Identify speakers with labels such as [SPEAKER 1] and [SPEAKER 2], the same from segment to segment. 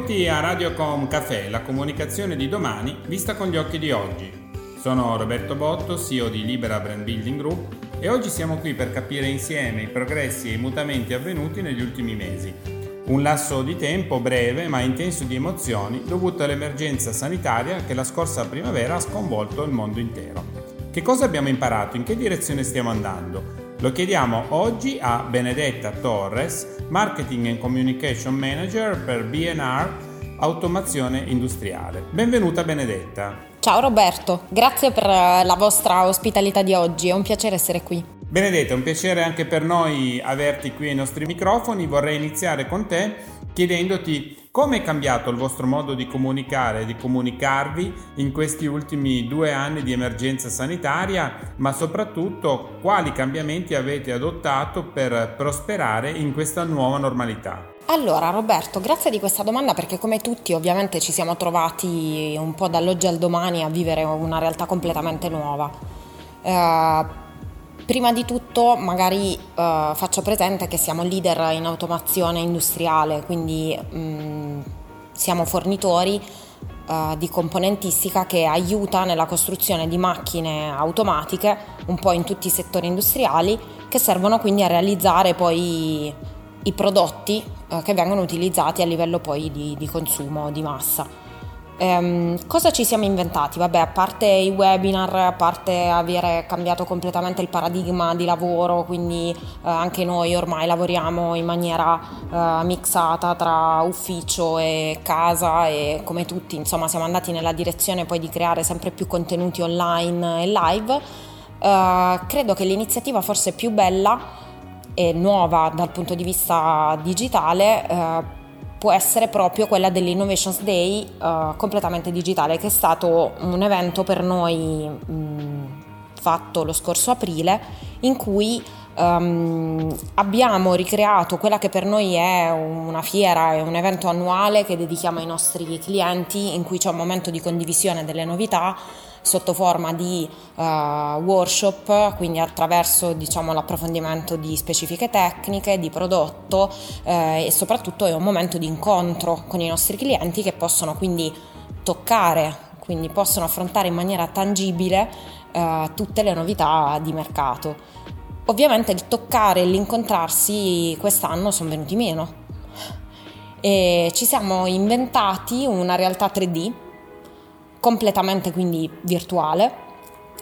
[SPEAKER 1] Benvenuti a Radiocom Café, la comunicazione di domani vista con gli occhi di oggi. Sono Roberto Botto, CEO di Libera Brand Building Group e oggi siamo qui per capire insieme i progressi e i mutamenti avvenuti negli ultimi mesi. Un lasso di tempo breve ma intenso di emozioni dovuto all'emergenza sanitaria che la scorsa primavera ha sconvolto il mondo intero. Che cosa abbiamo imparato? In che direzione stiamo andando? Lo chiediamo oggi a Benedetta Torres, Marketing and Communication Manager per BNR Automazione Industriale. Benvenuta Benedetta.
[SPEAKER 2] Ciao Roberto, grazie per eh, la vostra ospitalità di oggi, è un piacere essere qui.
[SPEAKER 1] Benedetta, è un piacere anche per noi averti qui ai nostri microfoni. Vorrei iniziare con te chiedendoti come è cambiato il vostro modo di comunicare, di comunicarvi in questi ultimi due anni di emergenza sanitaria, ma soprattutto quali cambiamenti avete adottato per prosperare in questa nuova normalità?
[SPEAKER 2] Allora Roberto, grazie di questa domanda perché come tutti ovviamente ci siamo trovati un po' dall'oggi al domani a vivere una realtà completamente nuova. Uh, Prima di tutto magari uh, faccio presente che siamo leader in automazione industriale, quindi um, siamo fornitori uh, di componentistica che aiuta nella costruzione di macchine automatiche un po' in tutti i settori industriali che servono quindi a realizzare poi i prodotti uh, che vengono utilizzati a livello poi di, di consumo di massa. Ehm, cosa ci siamo inventati? Vabbè, a parte i webinar, a parte avere cambiato completamente il paradigma di lavoro, quindi eh, anche noi ormai lavoriamo in maniera eh, mixata tra ufficio e casa e come tutti, insomma, siamo andati nella direzione poi di creare sempre più contenuti online e live. Eh, credo che l'iniziativa forse più bella e nuova dal punto di vista digitale eh, può essere proprio quella dell'Innovations Day uh, completamente digitale, che è stato un evento per noi mh, fatto lo scorso aprile, in cui um, abbiamo ricreato quella che per noi è una fiera, è un evento annuale che dedichiamo ai nostri clienti, in cui c'è un momento di condivisione delle novità sotto forma di uh, workshop, quindi attraverso diciamo, l'approfondimento di specifiche tecniche, di prodotto eh, e soprattutto è un momento di incontro con i nostri clienti che possono quindi toccare, quindi possono affrontare in maniera tangibile uh, tutte le novità di mercato. Ovviamente il toccare e l'incontrarsi quest'anno sono venuti meno e ci siamo inventati una realtà 3D completamente quindi virtuale,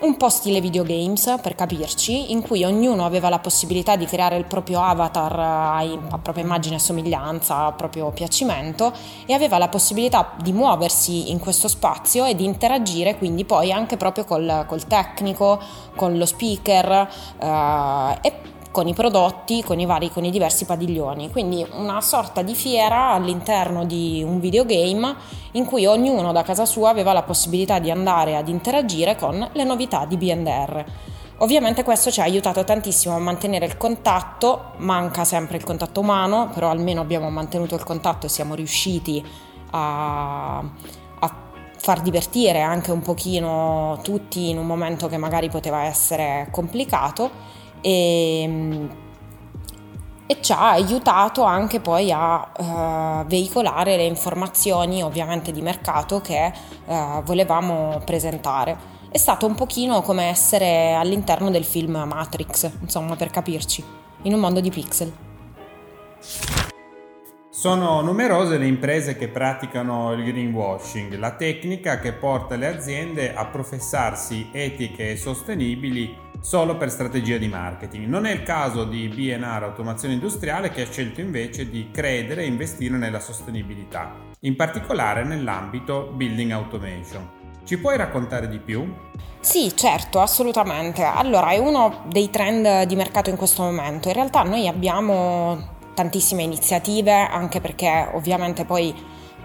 [SPEAKER 2] un po' stile videogames per capirci, in cui ognuno aveva la possibilità di creare il proprio avatar a, propria immagine e somiglianza, a proprio piacimento e aveva la possibilità di muoversi in questo spazio e di interagire quindi poi anche proprio col, col tecnico, con lo speaker eh, e con i prodotti, con i vari, con i diversi padiglioni. Quindi una sorta di fiera all'interno di un videogame in cui ognuno da casa sua aveva la possibilità di andare ad interagire con le novità di BNR. Ovviamente questo ci ha aiutato tantissimo a mantenere il contatto, manca sempre il contatto umano, però almeno abbiamo mantenuto il contatto e siamo riusciti a, a far divertire anche un pochino tutti in un momento che magari poteva essere complicato e, e ci ha aiutato anche poi a uh, veicolare le informazioni ovviamente di mercato che uh, volevamo presentare. È stato un pochino come essere all'interno del film Matrix, insomma per capirci, in un mondo di pixel.
[SPEAKER 1] Sono numerose le imprese che praticano il greenwashing, la tecnica che porta le aziende a professarsi etiche e sostenibili solo per strategia di marketing. Non è il caso di BNR Automazione Industriale che ha scelto invece di credere e investire nella sostenibilità, in particolare nell'ambito Building Automation. Ci puoi raccontare di più?
[SPEAKER 2] Sì, certo, assolutamente. Allora, è uno dei trend di mercato in questo momento. In realtà noi abbiamo tantissime iniziative, anche perché ovviamente poi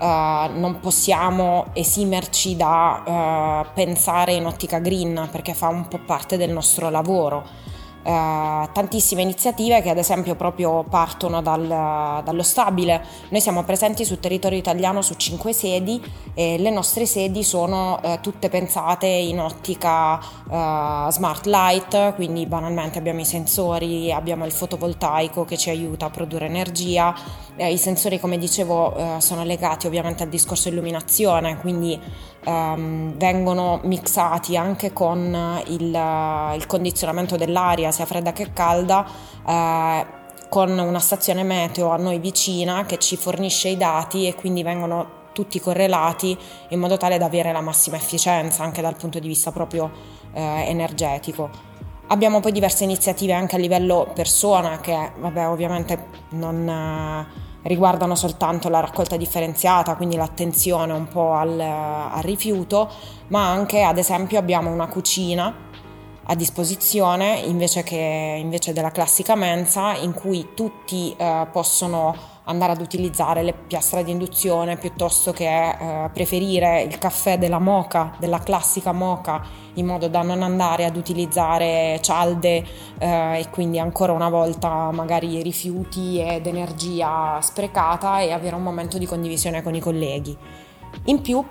[SPEAKER 2] Uh, non possiamo esimerci da uh, pensare in ottica green perché fa un po' parte del nostro lavoro. Uh, tantissime iniziative che ad esempio proprio partono dal, dallo stabile. Noi siamo presenti sul territorio italiano su cinque sedi e le nostre sedi sono uh, tutte pensate in ottica uh, smart light, quindi banalmente abbiamo i sensori, abbiamo il fotovoltaico che ci aiuta a produrre energia, Eh, I sensori, come dicevo, eh, sono legati ovviamente al discorso illuminazione, quindi ehm, vengono mixati anche con il, il, condizionamento dell'aria, sia fredda che calda, eh, con una stazione meteo a noi vicina che ci fornisce i dati e quindi vengono tutti correlati in modo tale da avere la massima efficienza anche dal punto di vista proprio eh, energetico. Abbiamo poi diverse iniziative anche a livello persona che vabbè, ovviamente non eh, riguardano soltanto la raccolta differenziata, quindi l'attenzione un po' al, al rifiuto, ma anche ad esempio abbiamo una cucina a disposizione invece, che, invece della classica mensa in cui tutti eh, possono andare ad utilizzare le piastre di induzione piuttosto che eh, preferire il caffè della moca, della classica moca, in modo da non andare ad utilizzare cialde eh, e quindi ancora una volta magari rifiuti ed energia sprecata e avere un momento di condivisione con i colleghi. In più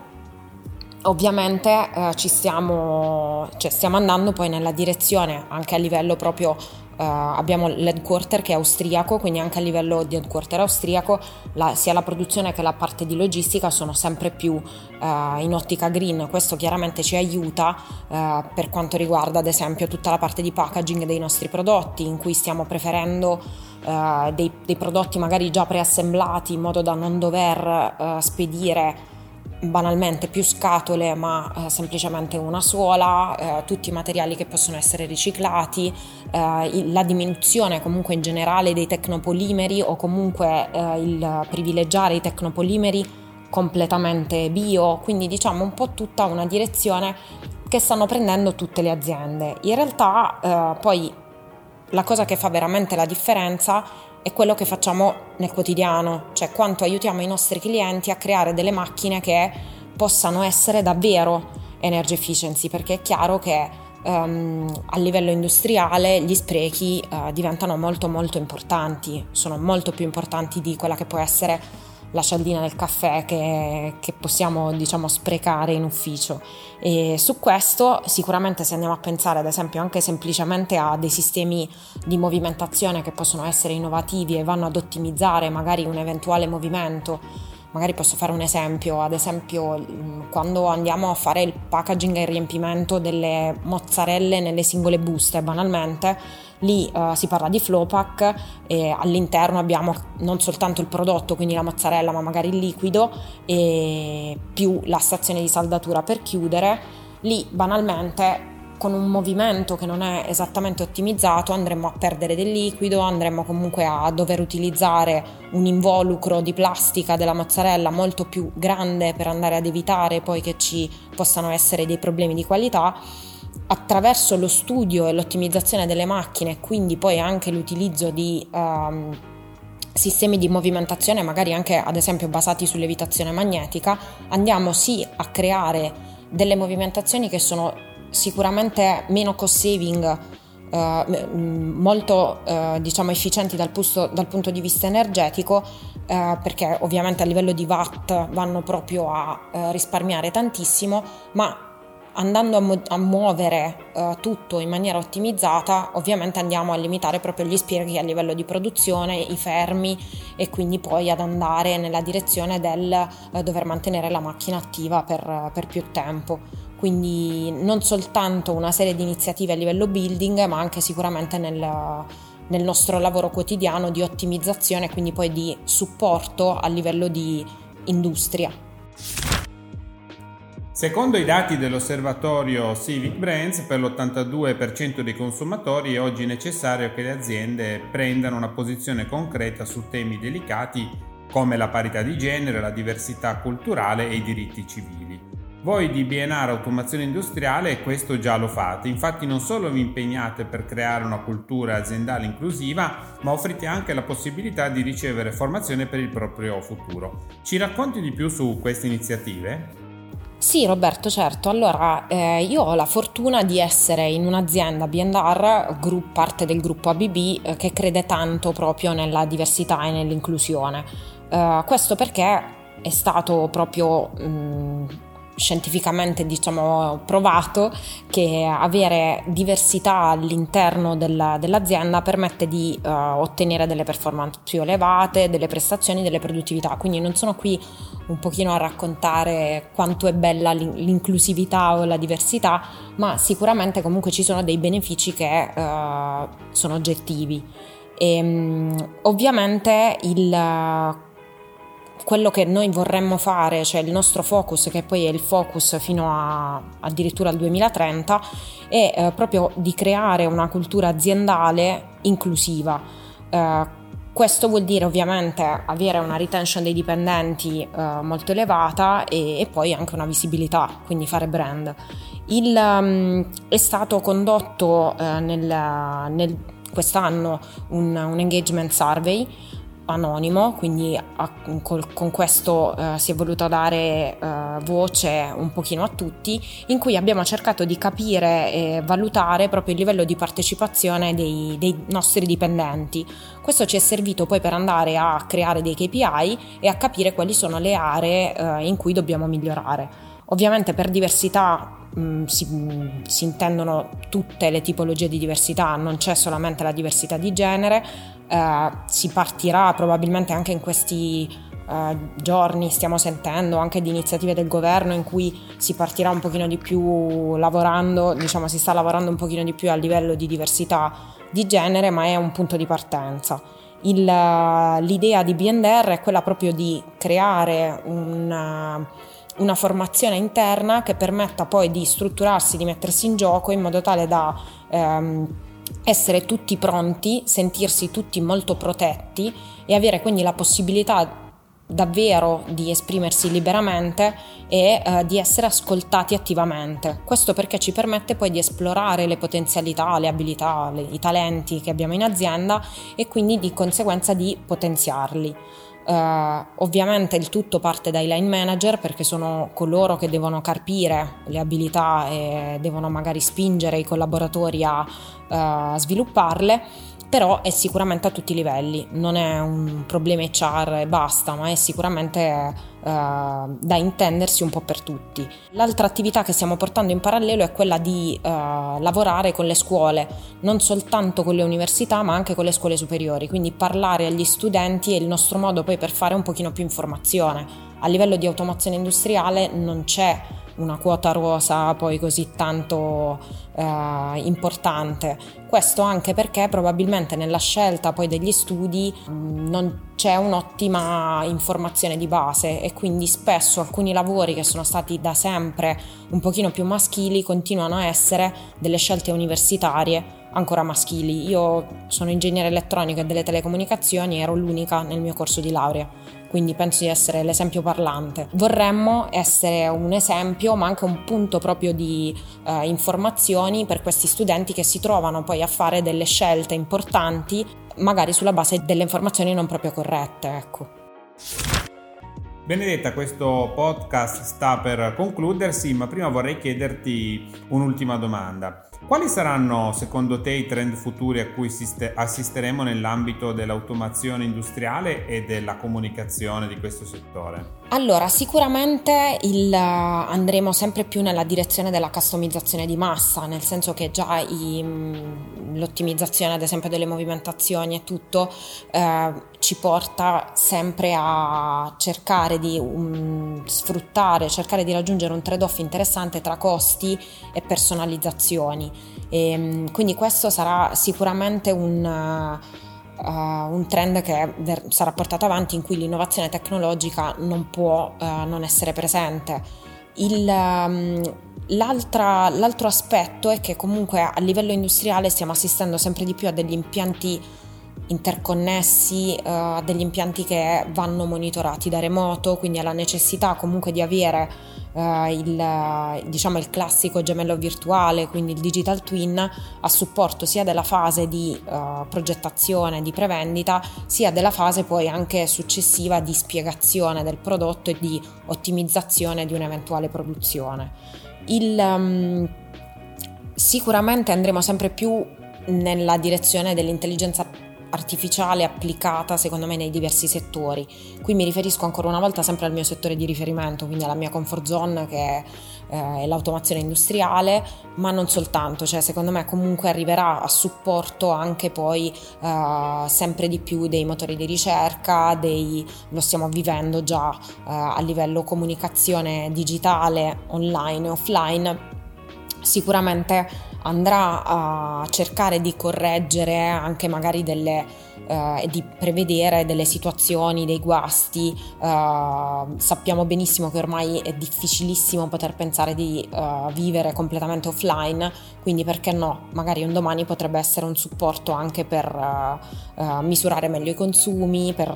[SPEAKER 2] Ovviamente eh, ci stiamo, cioè stiamo andando poi nella direzione anche a livello proprio abbiamo l'headquarter che è austriaco, quindi anche a livello di headquarter austriaco la, sia la produzione che la parte di logistica sono sempre più uh, in ottica green. Questo chiaramente ci aiuta uh, per quanto riguarda ad esempio tutta la parte di packaging dei nostri prodotti, in cui stiamo preferendo dei, dei, prodotti magari già preassemblati in modo da non dover spedire banalmente più scatole ma eh, semplicemente una sola, eh, tutti i materiali che possono essere riciclati, eh, la diminuzione comunque in generale dei tecnopolimeri o comunque eh, il privilegiare i tecnopolimeri completamente bio, quindi diciamo un po' tutta una direzione che stanno prendendo tutte le aziende. In realtà eh, poi la cosa che fa veramente la differenza è quello che facciamo nel quotidiano, cioè quanto aiutiamo i nostri clienti a creare delle macchine che possano essere davvero energy efficiency, perché è chiaro che um, a livello industriale gli sprechi uh, diventano molto molto importanti, sono molto più importanti di quella che può essere la cialdina del caffè che, che possiamo diciamo sprecare in ufficio. E su questo sicuramente se andiamo a pensare ad esempio anche semplicemente a dei sistemi di movimentazione che possono essere innovativi e vanno ad ottimizzare magari un eventuale movimento. Magari posso fare un esempio, ad esempio quando andiamo a fare il packaging e il riempimento delle mozzarelle nelle singole buste, banalmente, lì uh, si parla di flow pack all'interno abbiamo non soltanto il prodotto, quindi la mozzarella, ma magari il liquido più la stazione di saldatura per chiudere. Lì banalmente con un movimento che non è esattamente ottimizzato andremo a perdere del liquido, andremo comunque a dover utilizzare un involucro di plastica della mozzarella molto più grande per andare ad evitare poi che ci possano essere dei problemi di qualità. Attraverso lo studio e l'ottimizzazione delle macchine, quindi poi anche l'utilizzo di um, sistemi di movimentazione, magari anche ad esempio basati sull'evitazione magnetica, andiamo sì a creare delle movimentazioni che sono sicuramente meno cost saving, eh, molto eh, diciamo efficienti dal, pusto, dal, punto di vista energetico, eh, perché ovviamente a livello di watt vanno proprio a eh, risparmiare tantissimo, ma andando a, mu- a muovere uh, tutto in maniera ottimizzata, ovviamente andiamo a limitare proprio gli sprechi a livello di produzione, i fermi e quindi poi ad andare nella direzione del uh, dover mantenere la macchina attiva per, uh, per più tempo quindi non soltanto una serie di iniziative a livello building, ma anche sicuramente nel, nel nostro lavoro quotidiano di ottimizzazione, quindi poi di supporto a livello di industria.
[SPEAKER 1] Secondo i dati dell'osservatorio Civic Brands, per l'82% dei consumatori è oggi necessario che le aziende prendano una posizione concreta su temi delicati come la parità di genere, la diversità culturale e i diritti civili. Voi di BNR Automazione Industriale questo già lo fate, infatti non solo vi impegnate per creare una cultura aziendale inclusiva, ma offrite anche la possibilità di ricevere formazione per il proprio futuro. Ci racconti di più su queste iniziative?
[SPEAKER 2] Sì Roberto, certo. Allora, eh, io ho la fortuna di essere in un'azienda B&R, group, parte del gruppo ABB, eh, che crede tanto proprio nella diversità e nell'inclusione. Eh, questo perché è stato proprio... Mh, scientificamente diciamo provato che avere diversità all'interno della, dell'azienda permette di uh, ottenere delle performance più elevate, delle prestazioni, delle produttività. Quindi non sono qui un pochino a raccontare quanto è bella l'inclusività o la diversità, ma sicuramente comunque ci sono dei benefici che uh, sono oggettivi. E, um, ovviamente il quello che noi vorremmo fare, cioè il nostro focus, che poi è il focus fino a addirittura al 2030, è eh, proprio di creare una cultura aziendale inclusiva. Eh, questo vuol dire ovviamente avere una retention dei dipendenti eh, molto elevata e, e, poi anche una visibilità, quindi fare brand. Il, um, è stato condotto eh, nel, nel, quest'anno un, un engagement survey anonimo, quindi a, col, con questo uh, si è voluto dare uh, voce un pochino a tutti, in cui abbiamo cercato di capire e valutare proprio il livello di partecipazione dei, dei nostri dipendenti. Questo ci è servito poi per andare a creare dei KPI e a capire quali sono le aree uh, in cui dobbiamo migliorare. Ovviamente per diversità mh, si, mh, si, intendono tutte le tipologie di diversità, non c'è solamente la diversità di genere, eh, si partirà probabilmente anche in questi eh, giorni, stiamo sentendo anche di iniziative del governo in cui si partirà un pochino di più lavorando, diciamo si sta lavorando un pochino di più a livello di diversità di genere, ma è un punto di partenza. Il, l'idea di BNR è quella proprio di creare una, una, formazione interna che permetta poi di strutturarsi, di mettersi in gioco in modo tale da ehm, essere tutti pronti, sentirsi tutti molto protetti e avere quindi la possibilità davvero di esprimersi liberamente e eh, di essere ascoltati attivamente. Questo perché ci permette poi di esplorare le potenzialità, le abilità, le, i talenti che abbiamo in azienda e quindi di conseguenza di potenziarli. Uh, ovviamente il tutto parte dai line manager perché sono coloro che devono carpire le abilità e devono magari spingere i collaboratori a uh, svilupparle, però è sicuramente a tutti i livelli, non è un problema HR e basta, ma è sicuramente uh, da intendersi un po' per tutti. L'altra attività che stiamo portando in parallelo è quella di uh, lavorare con le scuole, non soltanto con le università, ma anche con le scuole superiori, quindi parlare agli studenti è il nostro modo poi per fare un pochino più informazione. A livello di automazione industriale non c'è una quota rosa poi così tanto eh, importante. Questo anche perché probabilmente nella scelta poi degli studi mm, non c'è un'ottima informazione di base e quindi spesso alcuni lavori che sono stati da sempre un pochino più maschili continuano a essere delle scelte universitarie ancora maschili. Io sono ingegnere elettronico e delle telecomunicazioni, ero l'unica nel mio corso di laurea quindi penso di essere l'esempio parlante. Vorremmo essere un esempio, ma anche un punto proprio di eh, informazioni per questi studenti che si trovano poi a fare delle scelte importanti, magari sulla base delle informazioni non proprio corrette, ecco.
[SPEAKER 1] Benedetta, questo podcast sta per concludersi, ma prima vorrei chiederti un'ultima domanda. Quali saranno secondo te i trend futuri a cui assisteremo nell'ambito dell'automazione industriale e della comunicazione di questo settore?
[SPEAKER 2] Allora, sicuramente il, andremo sempre più nella direzione della customizzazione di massa, nel senso che già i, l'ottimizzazione ad esempio delle movimentazioni e tutto eh, ci porta sempre a cercare di um, sfruttare, cercare di raggiungere un trade-off interessante tra costi e personalizzazioni. E, ehm, quindi questo sarà sicuramente un... Uh, un trend che ver- sarà portato avanti in cui l'innovazione tecnologica non può uh, non essere presente. Il, um, l'altro aspetto è che comunque a livello industriale stiamo assistendo sempre di più a degli impianti interconnessi, uh, a degli impianti che vanno monitorati da remoto, quindi alla necessità comunque di avere eh, il, diciamo il classico gemello virtuale, quindi il digital twin, a supporto sia della fase di uh, progettazione, di prevendita, sia della fase poi anche successiva di spiegazione del prodotto e di ottimizzazione di un'eventuale produzione. Il, um, sicuramente andremo sempre più nella direzione dell'intelligenza artificiale applicata secondo me nei diversi settori. Qui mi riferisco ancora una volta sempre al mio settore di riferimento, quindi alla mia comfort zone che eh, è l'automazione industriale, ma non soltanto, cioè secondo me comunque arriverà a supporto anche poi eh, sempre di più dei motori di ricerca, dei, lo stiamo vivendo già eh, a livello comunicazione digitale, online e offline. Sicuramente andrà a cercare di correggere anche magari delle eh, di prevedere delle situazioni, dei guasti. Eh, sappiamo benissimo che ormai è difficilissimo poter pensare di eh, vivere completamente offline, quindi perché no? Magari un domani potrebbe essere un supporto anche per eh, eh, misurare meglio i consumi, per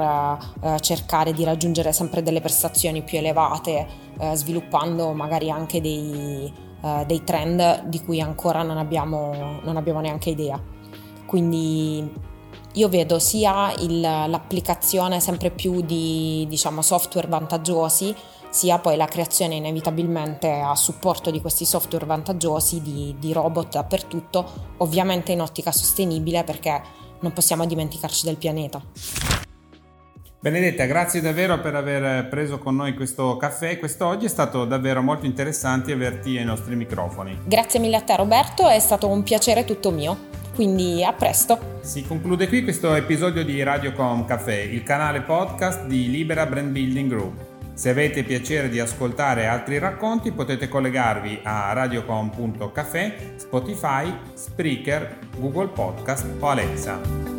[SPEAKER 2] eh, cercare di raggiungere sempre delle prestazioni più elevate, sviluppando magari anche dei eh, dei trend di cui ancora non abbiamo, non abbiamo neanche idea. Quindi io vedo sia il, l'applicazione sempre più di diciamo, software vantaggiosi, sia poi la creazione inevitabilmente a supporto di questi software vantaggiosi di, di robot dappertutto, ovviamente in ottica sostenibile perché non possiamo dimenticarci del pianeta.
[SPEAKER 1] Benedetta, grazie davvero per aver preso con noi questo caffè quest'oggi, è stato davvero molto interessante averti ai nostri microfoni.
[SPEAKER 2] Grazie mille a te Roberto, è stato un piacere tutto mio, quindi a presto.
[SPEAKER 1] Si conclude qui questo episodio di Radiocom Caffè, il canale podcast di Libera Brand Building Group. Se avete piacere di ascoltare altri racconti potete collegarvi a radiocom.caffè, Spotify, Spreaker, Google Podcast o Alexa.